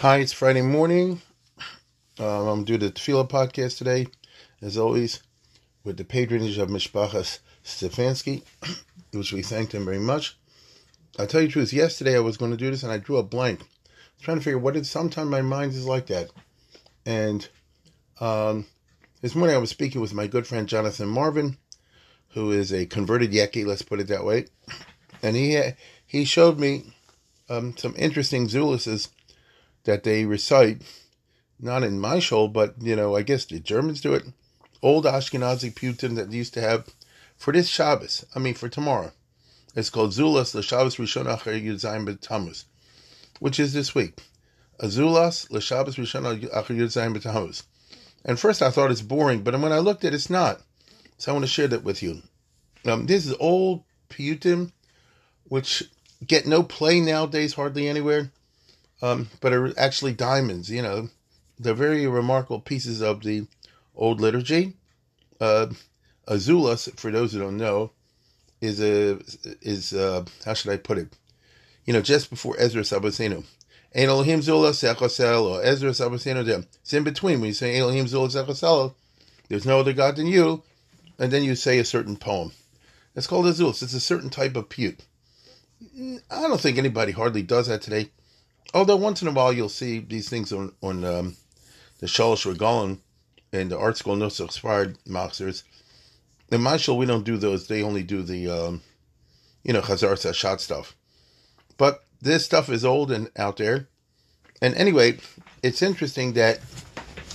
Hi, it's Friday morning. Um, I'm doing the Tefillah podcast today, as always, with the patronage of Mishpachas Stefanski, which we thanked him very much. I'll tell you the truth, yesterday I was going to do this and I drew a blank. Trying to figure what is, sometimes my mind is like that. And um, this morning I was speaking with my good friend Jonathan Marvin, who is a converted Yeki, let's put it that way. And he, he showed me um, some interesting Zulises that they recite, not in my show, but you know, I guess the Germans do it. Old Ashkenazi Putin that used to have for this Shabbos. I mean, for tomorrow. It's called Zulas L'Shabbos Rishon Acher Yudzayin B'Tammuz, which is this week. Azulas L'Shabbos Rishon Acher Yudzayin B'Tammuz. And first I thought it's boring, but when I looked at it, it's not. So I want to share that with you. Um, this is old Piyutim, which get no play nowadays hardly anywhere um, but are actually diamonds. You know, they're very remarkable pieces of the old liturgy. Uh, Azulas, for those who don't know, is a is uh, how should I put it? You know, just before Ezra Sabasino. Ein Elohim Zula Sechosel or Ezra Sabasino. It's in between when you say Elohim Zula Sechosel, there's no other God than you, and then you say a certain poem. It's called Azulas. It's a certain type of pute. I don't think anybody hardly does that today. Although once in a while you'll see these things on on um, the Shalosh Regalim and the ArtScroll Notes Expired Machzers. In my show, we don't do those. They only do the, um, you know, Chazar Sashat stuff. But this stuff is old and out there. And anyway, it's interesting that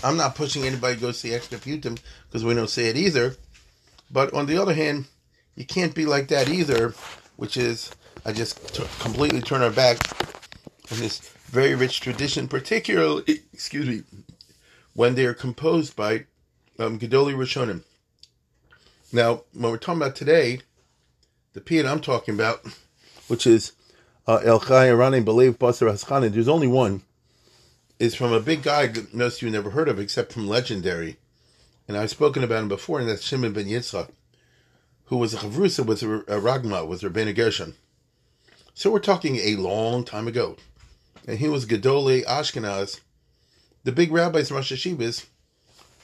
I'm not pushing anybody to go see Extra Putim because we don't say it either. But on the other hand, you can't be like that either, which is I just t- completely turn our back in this very rich tradition, particularly, excuse me, when they are composed by um, Gedoli. Now, when we're talking about today, the pian I'm talking about, which is uh, El Chai Arane Belev Basar Haskanin, there's only one, is from a big guy that most of you never heard of, except from Legendary. And I've spoken about him before, and that's Shimon ben Yitzchak, who was a chavrusa with a, a Ragma, with Rabbeinu Gershon. So we're talking a long time ago. And he was Gedolei Ashkenaz, the big rabbis in Rosh Hashivas,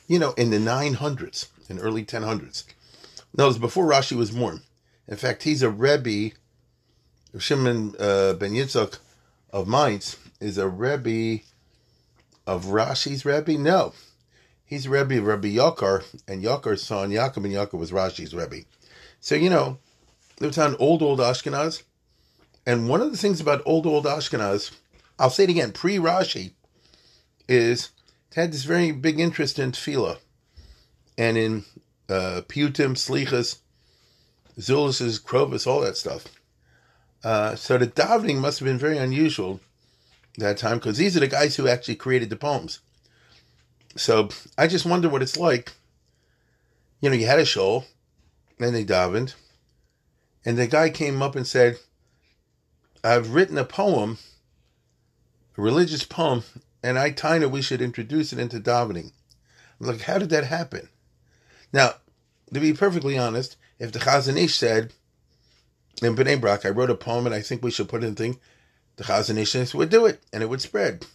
you know, in the 900s, in early 1000s. No, it was before Rashi was born. In fact, he's a Rebbe, Shimon uh, ben Yitzchak of Mainz is a Rebbe of Rashi's Rebbe? No. He's Rebbe of Rebbe Yakar, and Yakar's son, Yaakov ben Yakar, was Rashi's Rebbe. So, you know, was an old, old Ashkenaz. And one of the things about old, old Ashkenaz, I'll say it again, pre Rashi, is had this very big interest in tefillah and in uh, Putim, Slichas, Zulis, Krovis, all that stuff. Uh, so the davening must have been very unusual that time because these are the guys who actually created the poems. So I just wonder what it's like. You know, you had a show, and they davened, and the guy came up and said, I've written a poem, religious poem, and I kind of we should introduce it into davening. I'm like, how did that happen? Now, to be perfectly honest, if the Chazon Ish said in Bnei Brak, I wrote a poem and I think we should put it in thing, the Chazon Ish would do it and it would spread.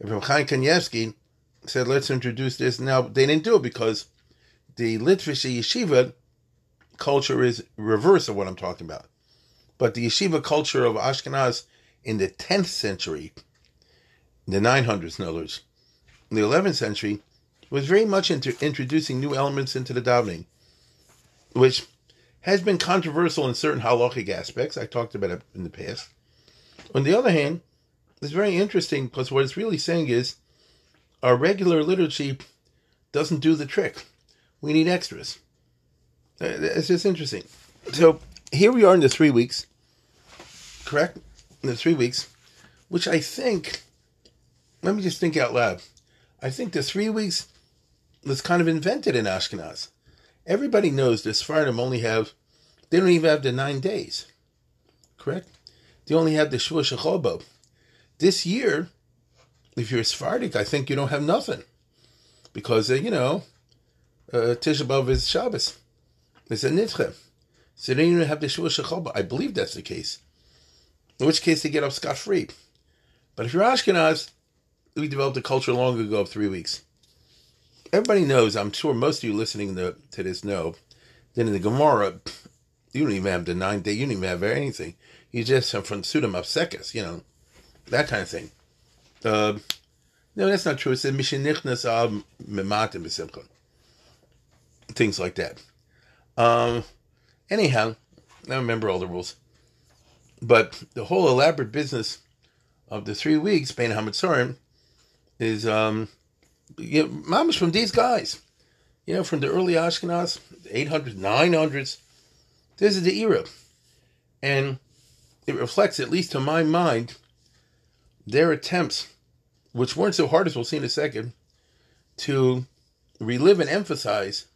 If Chaim Kanievsky said, let's introduce this, now they didn't do it because the Litvish yeshiva culture is reverse of what I'm talking about. But the yeshiva culture of Ashkenaz in the 10th century, the 900s, in in the 11th century, was very much into introducing new elements into the davening, which has been controversial in certain halachic aspects. I talked about it in the past. On the other hand, it's very interesting because what it's really saying is our regular liturgy doesn't do the trick. We need extras. Uh, it's just interesting. So here we are in the three weeks, correct? In the three weeks, which I think, let me just think out loud. I think the three weeks was kind of invented in Ashkenaz. Everybody knows the Sephardim only have, they don't even have the nine days, correct? They only have the Shua Shechobo. This year, if you're Sephardic, I think you don't have nothing. Because, uh, you know, uh, Tisha B'Av is Shabbos. It's a Nitche. So they don't even have the Shua Shechobo. I believe that's the case. In which case they get off scot free. But if you're Ashkenaz, we developed a culture long ago of three weeks. Everybody knows, I'm sure most of you listening to, to this know, that in the Gemara, you don't even have the nine day, you don't even have anything. You just have from Sudam Apsekis, you know, that kind of thing. Uh, no, that's not true. It mematim b'simcha. Things like that. Um, anyhow, I remember all the rules. But the whole elaborate business of the three weeks, Bein Hametzorim, is um, you know, from these guys. You know, from the early Ashkenaz, 800s, 900s. This is the era. And it reflects, at least to my mind, their attempts, which weren't so hard as we'll see in a second, to relive and emphasize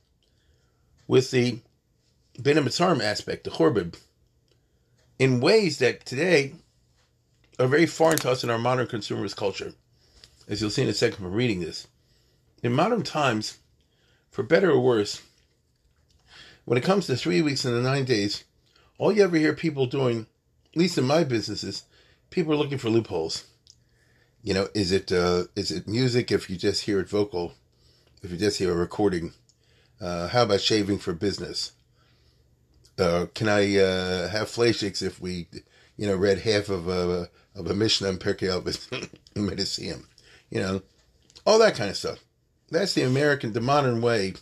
with the Mitzarm aspect, the Chorbib, in ways that today are very foreign to us in our modern consumerist culture, as you'll see in a second from reading this. In modern times, for better or worse, when it comes to three weeks and the nine days, all you ever hear people doing, at least in my businesses, people are looking for loopholes. You know, is it uh, is it music if you just hear it vocal, if you just hear a recording? Uh, how about shaving for business? Uh, can I uh, have fleishiks if we, you know, read half of a of a Mishnah and Pirkei Avos in Medicine? You know, all that kind of stuff. That's the American, the modern way,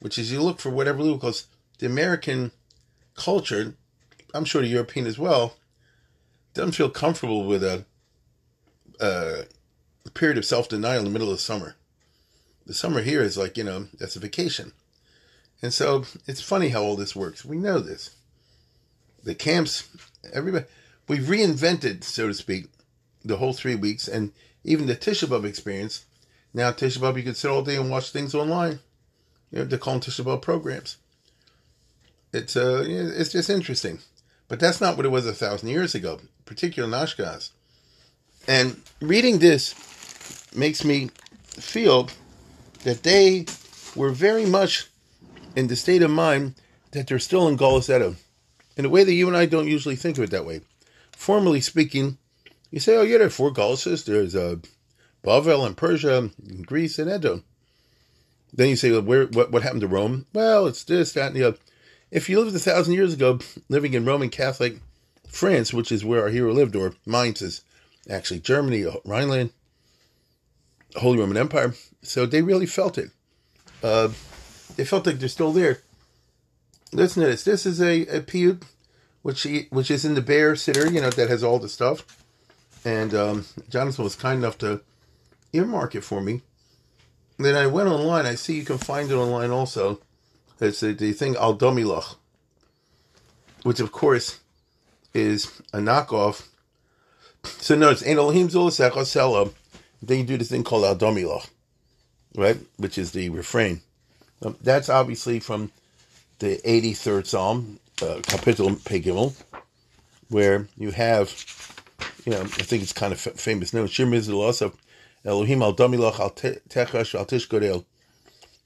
which is you look for whatever because the American culture, I'm sure the European as well, doesn't feel comfortable with a, a period of self denial in the middle of summer. The summer here is like, you know, that's a vacation. And so it's funny how all this works. We know this. The camps, everybody, we've reinvented, so to speak, the whole three weeks and even the Tisha B'Av experience. Now, Tisha B'Av, you can sit all day and watch things online. You know, they call them Tisha B'Av programs. It's uh, it's just interesting, but that's not what it was a thousand years ago, particularly in. And reading this makes me feel that they were very much in the state of mind that they're still in Galus Edom, in a way that you and I don't usually think of it that way. Formally speaking, you say, oh, yeah, there are four Galuses. There's uh, Bavel and Persia, and Greece and Edom. Then you say, well, where, what, what happened to Rome? Well, it's this, that, and the other. If you lived a thousand years ago, living in Roman Catholic France, which is where our hero lived, or Mainz is actually Germany, Rhineland, Holy Roman Empire, so they really felt it. Uh, they felt like they're still there. Listen to this. This is a, a piyut, which which is in the Baer siddur, you know, that has all the stuff. And um, Jonathan was kind enough to earmark it for me. then I went online. I see you can find it online also. It's a, the thing Al Domilach, which of course is a knockoff. So notice, Ein Elohim Then you do this thing called Al Domilach, right? Which is the refrain. Um, that's obviously from the 83rd Psalm, uh, Kapitel Pegimel, where you have, you know, I think it's kind of f- famous now, Shir Mizulasa, Elohim al Damilach al Techash al Tishkodel.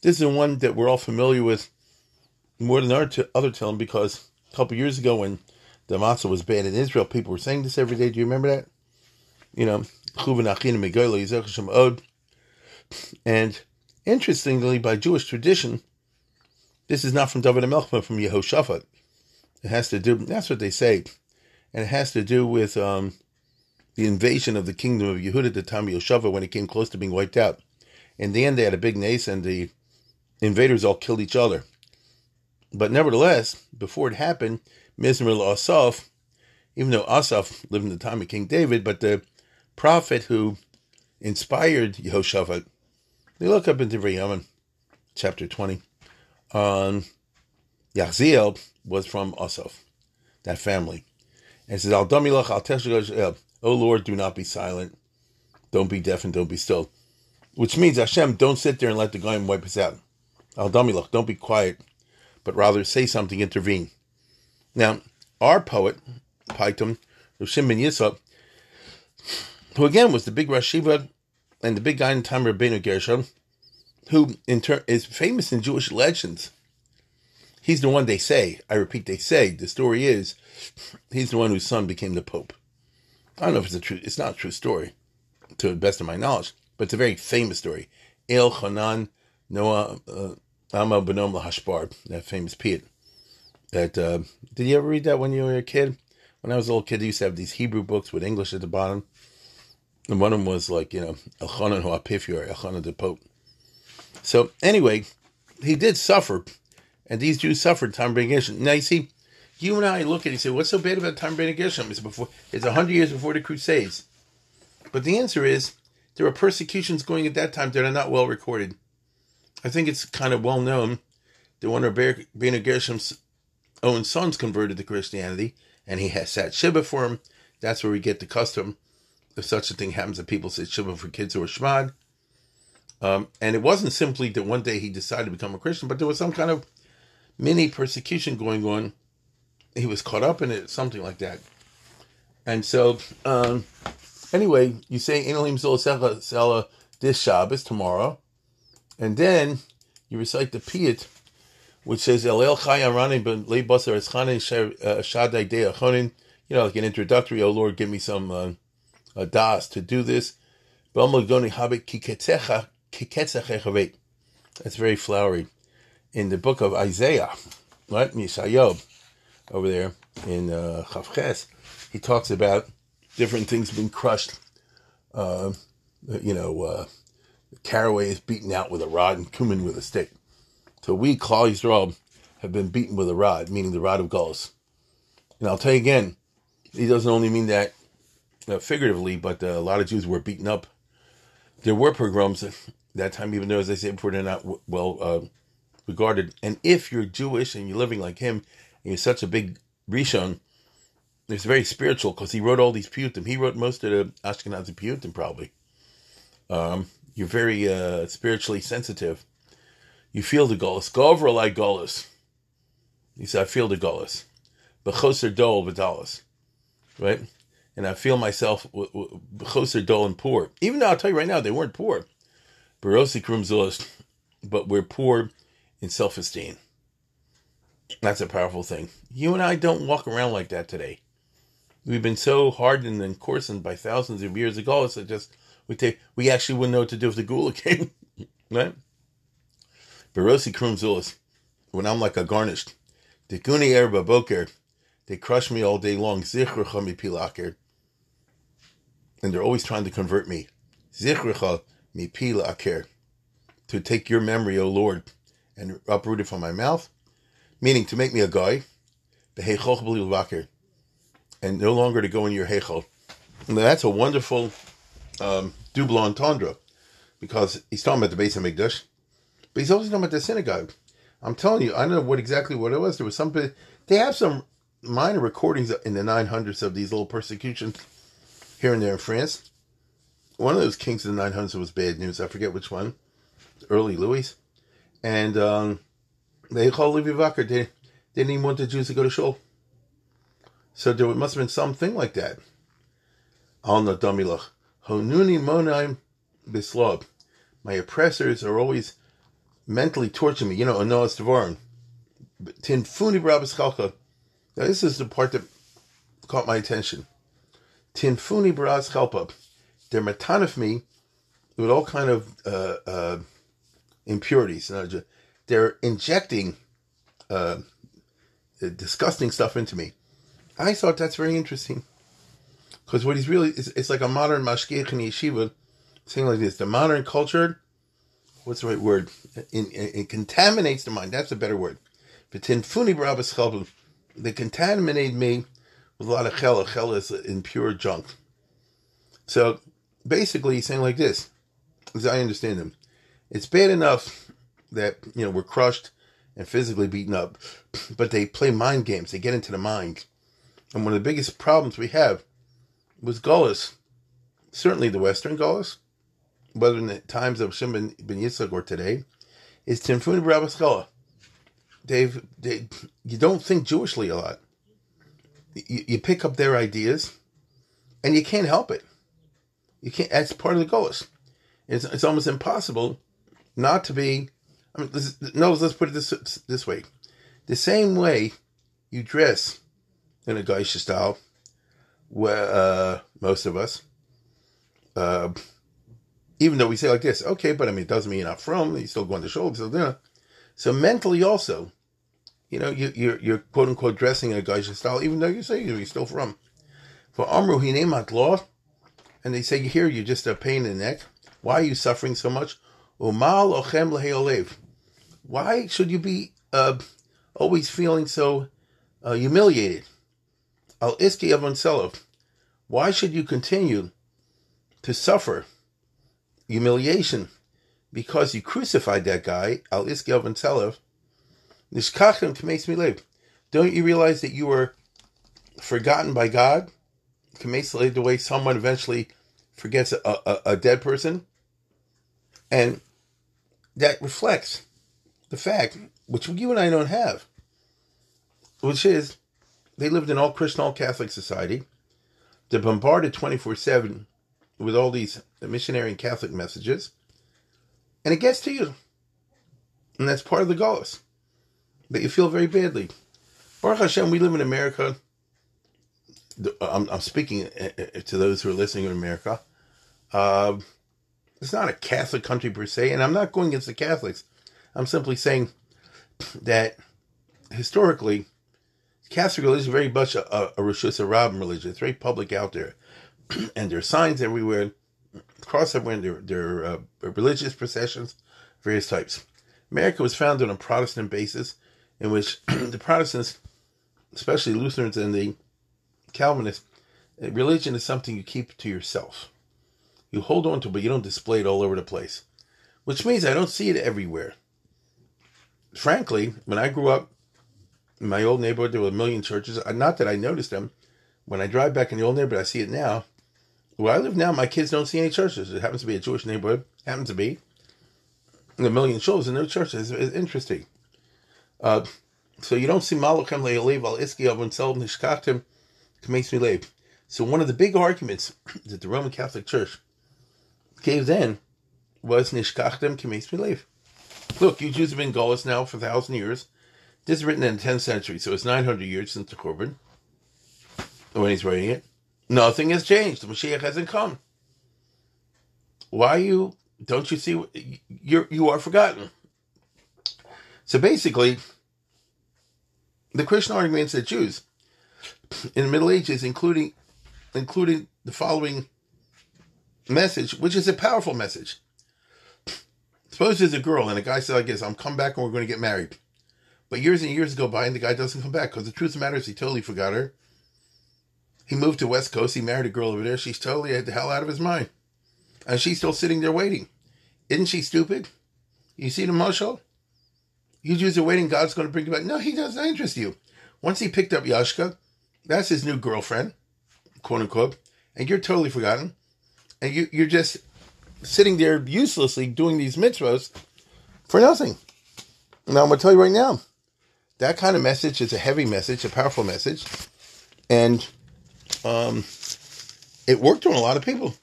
This is one that we're all familiar with more than our t- other Tehillim because a couple years ago when the matzah was banned in Israel, people were saying this every day. Do you remember that? You know, and Interestingly, by Jewish tradition, this is not from David HaMelech, but from Yehoshaphat. It has to do, that's what they say, and it has to do with um, the invasion of the kingdom of Yehuda at the time of Yehoshaphat when it came close to being wiped out. In the end, they had a big nace, and the invaders all killed each other. But nevertheless, before it happened, Mizrael Asaf, even though Asaf lived in the time of King David, but the prophet who inspired Yehoshaphat you look up into Yamin, chapter 20. Um, Yachziel was from Asaf, that family. And says, Al Damilach, Al "O Lord, do not be silent, don't be deaf, and don't be still," which means Hashem, don't sit there and let the goyim wipe us out. Al damilach, don't be quiet, but rather say something, intervene. Now, our poet, Paitum, Roshim ben Yisra, who again was the big Rashiva and the big guy in time Rabbeinu Gershon, who in turn is famous in Jewish legends. He's the one they say. I repeat, they say. The story is, he's the one whose son became the pope. I don't know if it's a true. It's not a true story, to the best of my knowledge, but it's a very famous story. El Hanan Noah uh, Amma Benom Hashbar, that famous poet. That uh, did you ever read that when you were a kid? When I was a little kid, I used to have these Hebrew books with English at the bottom. And one of them was like, you know, Elchanan Ho'apifior, Elchanan the Pope. So anyway, he did suffer, and these Jews suffered time being Now you see, you and I look at it and say, what's so bad about time being It's before it's hundred years before the Crusades. But the answer is there were persecutions going at that time that are not well recorded. I think it's kind of well known that one of Bena Gershom's own sons converted to Christianity, and he has sat Shiva for him. That's where we get the custom if such a thing happens that people say Shiva for kids who are Shmad. Um, and it wasn't simply that one day he decided to become a Christian, but there was some kind of mini persecution going on. He was caught up in it, something like that. And so, um, anyway, you say Elohim Zolasecha this Shabbos tomorrow, and then you recite the Piyut, which says El El Chai Le Eschanin Shadai De Achonin. You know, like an introductory. Oh Lord, give me some uh, uh, das to do this. That's very flowery. In the book of Isaiah, right, Mishayob, over there in uh, Chavches, he talks about different things being crushed. Uh, you know, uh, caraway is beaten out with a rod and cumin with a stick. So we, Klal Yisrael, have been beaten with a rod, meaning the rod of Gauls. And I'll tell you again, he doesn't only mean that uh, figuratively, but uh, a lot of Jews were beaten up. There were pogroms that time, even though, as I said before, they're not w- well uh, regarded. And if you're Jewish and you're living like him, and you're such a big Rishon, it's very spiritual because he wrote all these piyutim. He wrote most of the Ashkenazi piyutim, probably. Um, you're very uh, spiritually sensitive. You feel the gullus. Go over like gullus. He said, I feel the gullus. Bechoser dol v'dalas. Right? And I feel myself closer dull and poor. Even though I'll tell you right now, they weren't poor. But we're poor in self esteem. That's a powerful thing. You and I don't walk around like that today. We've been so hardened and coarsened by thousands of years ago, it's just we take we actually wouldn't know what to do if the gula came. right? Barosi when I'm like a garnished. Dekuni erba boker, they crush me all day long. Zichrucha pilaker and they're always trying to convert me. Zichricha mipila aker, to take your memory, O Lord, and uproot it from my mouth, meaning to make me a guy, and no longer to go in your heichel. And that's a wonderful um, double entendre, because he's talking about the base of Mikdash, but he's also talking about the synagogue. I'm telling you, I don't know what exactly what it was. There was something. They have some minor recordings in the 900s of these little persecutions here and there in France. One of those kings of the 900s was bad news. I forget which one. Early Louis. And um, they called Levi Vacher. They, they didn't even want the Jews to go to shul. So there must have been something like that. Al Nadamilach. Honuni monaim bislob. My oppressors are always mentally torturing me. You know, Anoas Devarim. Tinfuni Chalcha. Now, this is the part that caught my attention. Tinfuni Baraz Chelpa. They're matanif me with all kind of uh, uh, impurities. They're injecting uh, disgusting stuff into me. I thought that's very interesting. Because what he's really, it's, it's like a modern mashgiach in yeshiva saying like this, the modern culture, what's the right word? It, it, it contaminates the mind. That's a better word. But tinfuni barabas they contaminate me with a lot of chela. Chela is impure junk. So basically, he's saying like this, as I understand him, it's bad enough that you know we're crushed and physically beaten up, but they play mind games. They get into the mind, and one of the biggest problems we have was Gullus, certainly the Western Gullus, whether in the times of Shimon ben Yitzchak or today, is Timfun Rabbaskala. Dave, Dave, you don't think Jewishly a lot. You, you pick up their ideas, and you can't help it. You can't. That's part of the Gullus. It's it's almost impossible not to be. I mean, this, no. Let's put it this this way: the same way you dress in a goyishe style, where uh, most of us, uh, even though we say like this, okay, but I mean, it doesn't mean you're not from. You still go on the shoulder, so you So mentally, also, you know, you, you're you're quote unquote dressing in a goyishe style, even though you say you're still from. For Amru Hinemat law, and they say, here you're just a pain in the neck. Why are you suffering so much? Umal ochem Why should you be uh, always feeling so uh, humiliated? Al iski avonselov. Why should you continue to suffer humiliation because you crucified that guy, Al iski avonselov? Don't you realize that you were forgotten by God? the way someone eventually forgets a, a, a dead person. And that reflects the fact, which you and I don't have, which is they lived in all Christian, all Catholic society. They're bombarded 24 7 with all these missionary and Catholic messages. And it gets to you. And that's part of the Gullus. That you feel very badly. Baruch Hashem, we live in America I'm, I'm speaking uh, uh, to those who are listening in America. Uh, it's not a Catholic country per se, and I'm not going against the Catholics. I'm simply saying that historically, Catholic religion is very much a, a, a Rosh religion. It's very public out there, and there are signs everywhere, across everywhere. There, there are uh, religious processions, various types. America was founded on a Protestant basis, in which the Protestants, especially Lutherans and the Calvinist, eh, religion is something you keep to yourself. You hold on to, but you don't display it all over the place. Which means I don't see it everywhere. Frankly, when I grew up in my old neighborhood, there were a million churches. Not that I noticed them. When I drive back in the old neighborhood, I see it now. Where I live now, my kids don't see any churches. It happens to be a Jewish neighborhood. Happens to be. a million shows and no churches. It's interesting. Uh, so you don't see Malachem Le'alev al Iski of Unselv Nishkachtim makes me leave. So one of the big arguments that the Roman Catholic Church gave then was Nishkachtem Kames leave. Look, you Jews have been Gaulish now for a thousand years. This is written in the 10th century, so it's 900 years since the Korban, when he's writing it. Nothing has changed. The Mashiach hasn't come. Why you, don't you see, you're, you are forgotten. So basically, the Christian argument that Jews in the Middle Ages, including including the following message, which is a powerful message. Suppose there's a girl and a guy says, I guess, I'm come back and we're going to get married. But years and years go by and the guy doesn't come back because the truth of the matter is he totally forgot her. He moved to West Coast. He married a girl over there. She's totally had the hell out of his mind. And she's still sitting there waiting. Isn't she stupid? You see the mushal? You Jews are waiting. God's going to bring you back. No, he doesn't interest you. Once he picked up Yashka, that's his new girlfriend, quote unquote, and you're totally forgotten, and you you're just sitting there uselessly doing these mitzvahs for nothing. Now I'm gonna tell you right now, that kind of message is a heavy message, a powerful message, and um, it worked on a lot of people.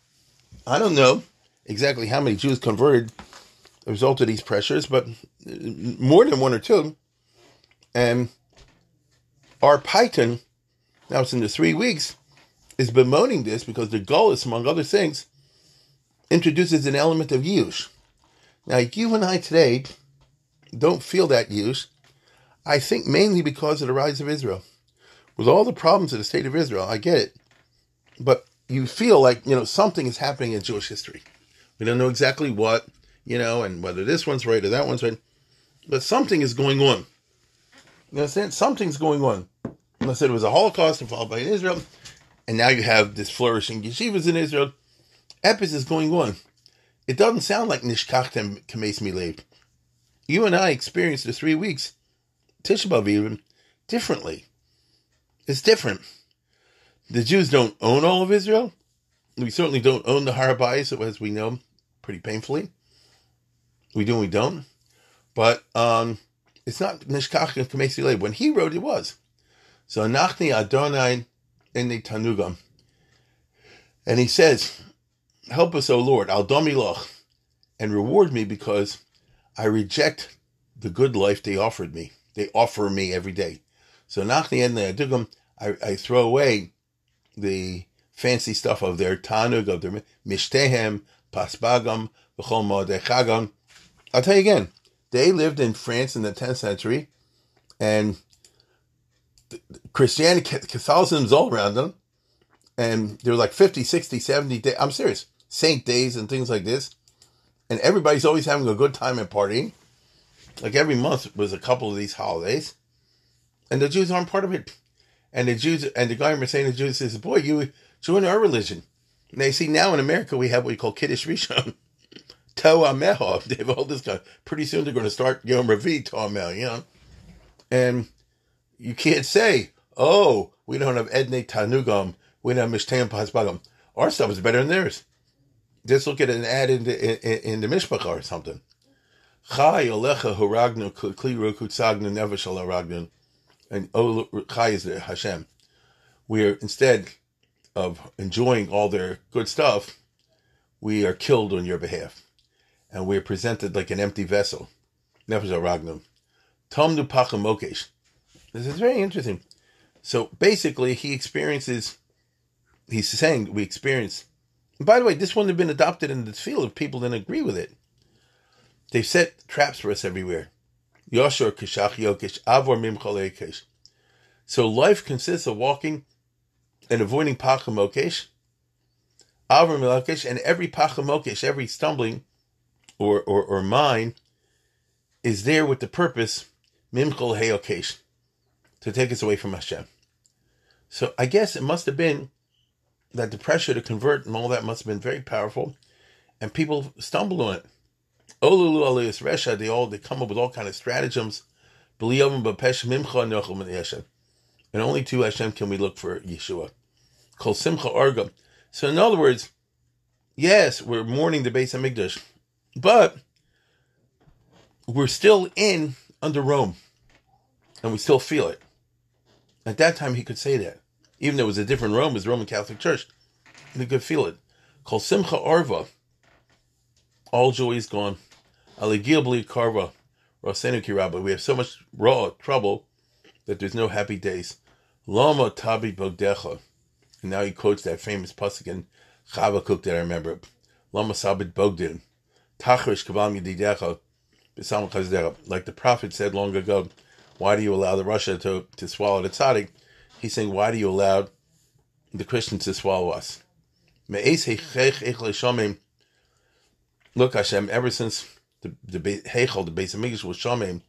I don't know exactly how many Jews converted result of these pressures, but more than one or two. And our paytan now it's in the three weeks, is bemoaning this because the Gullus, among other things, introduces an element of use. Now, you and I today don't feel that use, I think mainly because of the rise of Israel. With all the problems of the state of Israel, I get it. But you feel like, you know, something is happening in Jewish history. We don't know exactly what, you know, and whether this one's right or that one's right. But something is going on. You understand? Something's going on. I said it was a Holocaust followed by Israel, and now you have this flourishing yeshivas in Israel. Epis is going on. It doesn't sound like Nishkachtem Kames Milev. You and I experienced the three weeks, Tisha even, differently. It's different. The Jews don't own all of Israel. We certainly don't own the Har Habayis, as we know, pretty painfully. We do and we don't. But um, it's not Nishkach Kamesi When he wrote, it was. So Nachni Adonai in the Tanugam. And he says, Help us, O Lord, al domiloch, and reward me because I reject the good life they offered me. They offer me every day. So Nachni and the Adugam, I, throw away the fancy stuff of their Tanug, of their Mishtehem, Pasbagam, V'chol Mo'adechagam. I'll tell you again, they lived in France in the 10th century, and Christianity, Catholicism's all around them. And there were like 50, 60, 70 days. I'm serious. Saint days and things like this. And everybody's always having a good time and partying. Like every month was a couple of these holidays. And the Jews aren't part of it. And the Jews, and the guy saying to the Jews says, boy, you join our religion. And they see now in America, we have what we call Kiddush Rishon. Toa Meha. They have all this guy. Pretty soon they're going to start Yom Ravi Toa you know? And you can't say, oh, we don't have Edne Tanugam, we don't have Mishtayim Pasbagam. Our stuff is better than theirs. Just look at an ad in the, in, in the Mishpacha or something. Chai Olecha Kli Rukutsagnu Never Shal Haragnu. And oh, Chai is Hashem. We're instead of enjoying all their good stuff, we are killed on your behalf. And we're presented like an empty vessel. Never Shal Haragnu. Tomnu Pachamokesh. This is very interesting. So basically, he experiences, he's saying we experience. by the way, this wouldn't have been adopted in the field if people didn't agree with it. They've set traps for us everywhere. Yoshor kishach yokish avor mim So life consists of walking and avoiding pachamokesh, avor milakesh, and every pachamokesh, every stumbling or, or, or mine is there with the purpose mimchol heyokesh to take us away from Hashem. So I guess it must have been that the pressure to convert and all that must have been very powerful, and people stumbled on it. Olulu aliyas resha, they all they come up with all kind of stratagems. And only to Hashem can we look for Yeshua. Kol simcha arga. So in other words, yes, we're mourning the Beis Hamikdash, but we're still in under Rome, and we still feel it. At that time, he could say that. Even though it was a different Rome, it was the Roman Catholic Church. He could feel it. Kol Simcha Arva. All joy is gone. Aligil Karva. Rosenu Kiraba. We have so much raw trouble that there's no happy days. Lama Tabi Bogdecha. And now he quotes that famous in Chavakuk that I remember. Lama Sabit Bogdin. Like the prophet said long ago, why do you allow the rasha to, to swallow the tzaddik? He's saying, why do you allow the Christians to swallow us? Look, Hashem, ever since the the Heichel, the base of English was Shomim,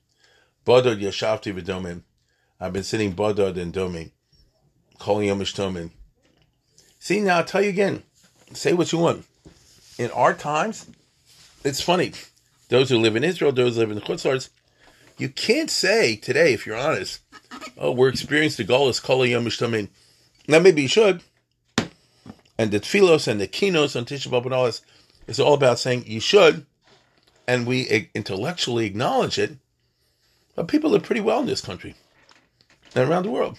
Bodod Yashavti V'domim. I've been sitting Bodod and Domim, calling Yom Tomim. See, now I'll tell you again, say what you want. In our times, it's funny. Those who live in Israel, those who live in the Chutzlars, you can't say today, if you're honest, oh, we're experiencing the Golas Kol Yom Mishtamin. Now, maybe you should. And the Tfilos and the Kinos on Tisha B'Av and all this is all about saying you should, and we intellectually acknowledge it. But people live pretty well in this country and around the world.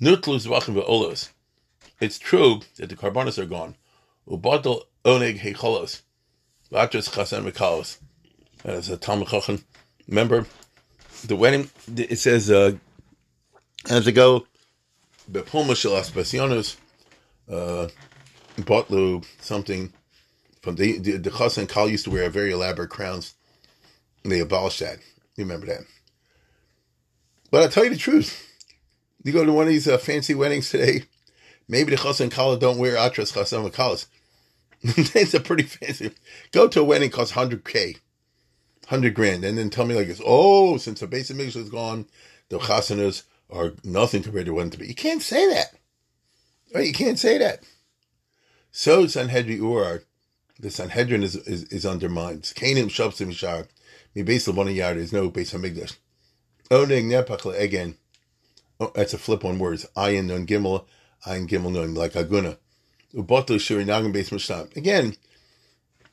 Nutlus v'achim v'olos. It's true that the carbonas are gone. Ubadal oneg hecholos. V'atras chasen v'kalos. As a Talmud Chacham Remember the wedding? It says uh, as they go, Bepoma shel Aspasionos, uh, Botlu something from the the, the Chas and Kal used to wear very elaborate crowns. And they abolished that. You remember that? But I tell you the truth. You go to one of these uh, fancy weddings today. Maybe the Chas and Kal don't wear Atras Chasam and it's a pretty fancy. Go to a wedding costs hundred k hundred grand, and then tell me like this, oh, since the basic mix is gone, the chasanas are nothing compared to what to be. You can't say that. Right? You can't say that. So Sanhedrin Urar, the Sanhedrin is, is, is undermined. Canaan Shabsim Shar, me base yard is no base Hamigdash. Oneg oh, Nepachle again. Oh, that's a flip on words. Ayin on Gimel, Ein Gimel Noim, like Aguna. Again,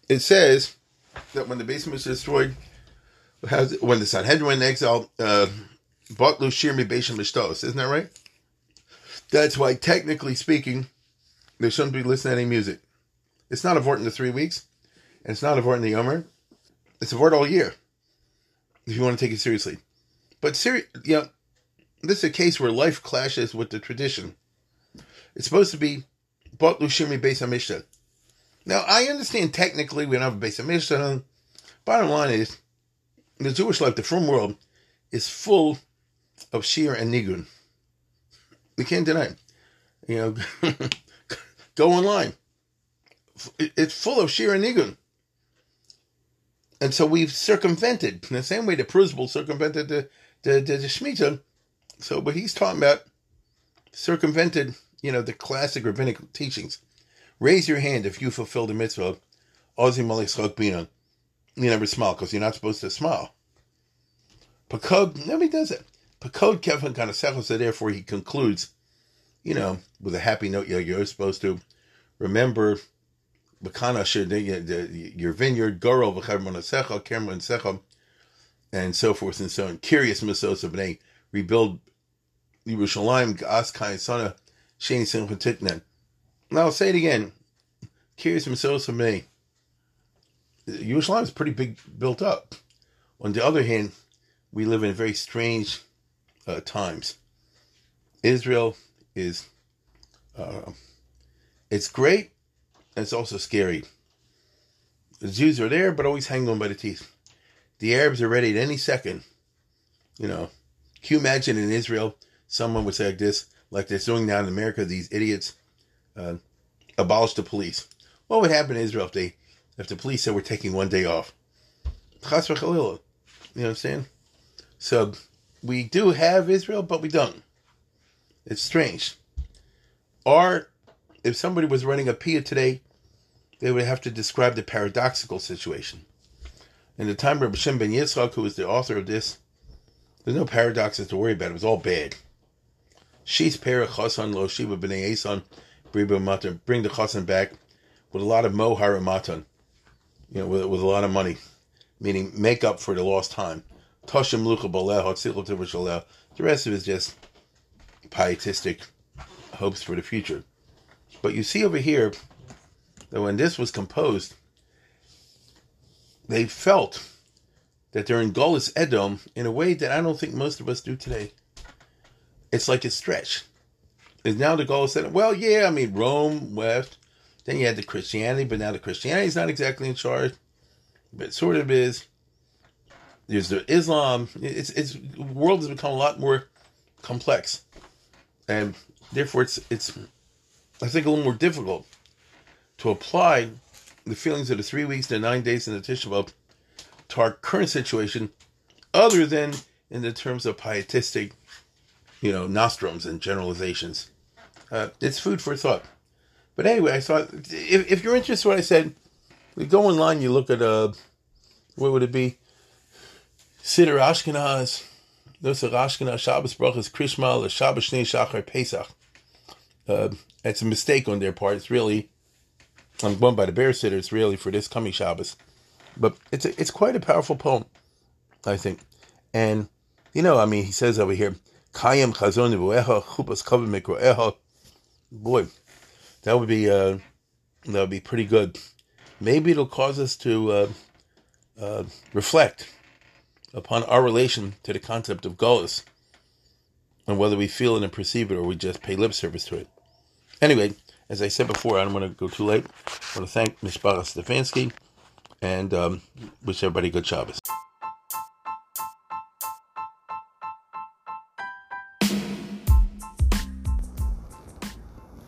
it says that when the basement is destroyed, when the Sanhedrin went in exile, uh. Isn't that right? That's why, technically speaking, they shouldn't be listening to any music. It's not a vort in the three weeks, and it's not a vort in the Yomer. It's a vort all year, if you want to take it seriously. But seri- you know, this is a case where life clashes with the tradition. It's supposed to be Bot Lushimi Beis HaMishta. Now, I understand technically we don't have a Beis HaMishta. Bottom line is, the Jewish life, the frum world, is full of Shir and Nigun. We can't deny it. You know, go online. It's full of Shir and Nigun. And so we've circumvented, in the same way the Prusbul circumvented the, the, the, the Shemitah. So, but he's talking about circumvented, you know, the classic rabbinic teachings. Raise your hand if you fulfill the mitzvah. Ozi Malik Bina. You never smile because you're not supposed to smile. Pakod, nobody does it. Pakod Kevin of so therefore he concludes, you know, with a happy note, yeah, you're supposed to remember your vineyard, Goro, V'chermonasecha, Kermonasecha, and so forth and so on. Curious Misos of rebuild Yerushalayim, Gas Kayasana, Shani Simchatitnan. Now I'll say it again. Curious Misos of Bnei. Yerushalayim is pretty big, built up. On the other hand, we live in very strange uh, times. Israel is, uh, it's great, and it's also scary. The Jews are there, but always hanging on by the teeth. The Arabs are ready at any second. You know, can you imagine in Israel, someone would say like this, like they're doing now in America, these idiots uh, abolish the police. What would happen in Israel if they, if the police said we're taking one day off? You know what I'm saying? So we do have Israel, but we don't. It's strange. Or if somebody was running a PIA today, they would have to describe the paradoxical situation. In the time of Shem ben Yitzchak, who was the author of this, there's no paradoxes to worry about. It was all bad. She's Perach Chasan Lo Shiva B'nei Eson Briba Matan. Bring the Chasan back with a lot of Mohar Matan. You know, with, with a lot of money. Meaning make up for the lost time. Toshim Lucha Baleh The rest of it is just pietistic hopes for the future. But you see over here that when this was composed, they felt that they're in Golis Edom in a way that I don't think most of us do today. It's like a stretch. Is now the Golis Edom? Well, yeah, I mean Rome west. Then you had the Christianity, but now the Christianity is not exactly in charge, but sort of is. There's the Islam. It's it's the world has become a lot more complex, and therefore it's it's I think a little more difficult to apply the feelings of the three weeks to nine days in the Tisha B'av to our current situation, other than in the terms of pietistic, you know, nostrums and generalizations. Uh, it's food for thought. But anyway, I thought if, if you're interested in what I said, we go online, you look at uh, what would it be? Siddur Ashkenaz, Nosach Ashkenaz, Shabbos Brachas, Krishma, Shabbos Shnei Shachar, Pesach. Uh, it's a mistake on their part. It's really I'm going by the Baer Siddur. It's really for this coming Shabbos, but it's a, it's quite a powerful poem, I think. And you know, I mean, he says over here, "Kayim chazon chupas kavim Boy, that would be uh, that would be pretty good. Maybe it'll cause us to uh, uh, reflect upon our relation to the concept of Golas and whether we feel it and perceive it or we just pay lip service to it. Anyway, as I said before, I don't want to go too late. I want to thank Mishpara Stefanski and um, wish everybody good Shabbos.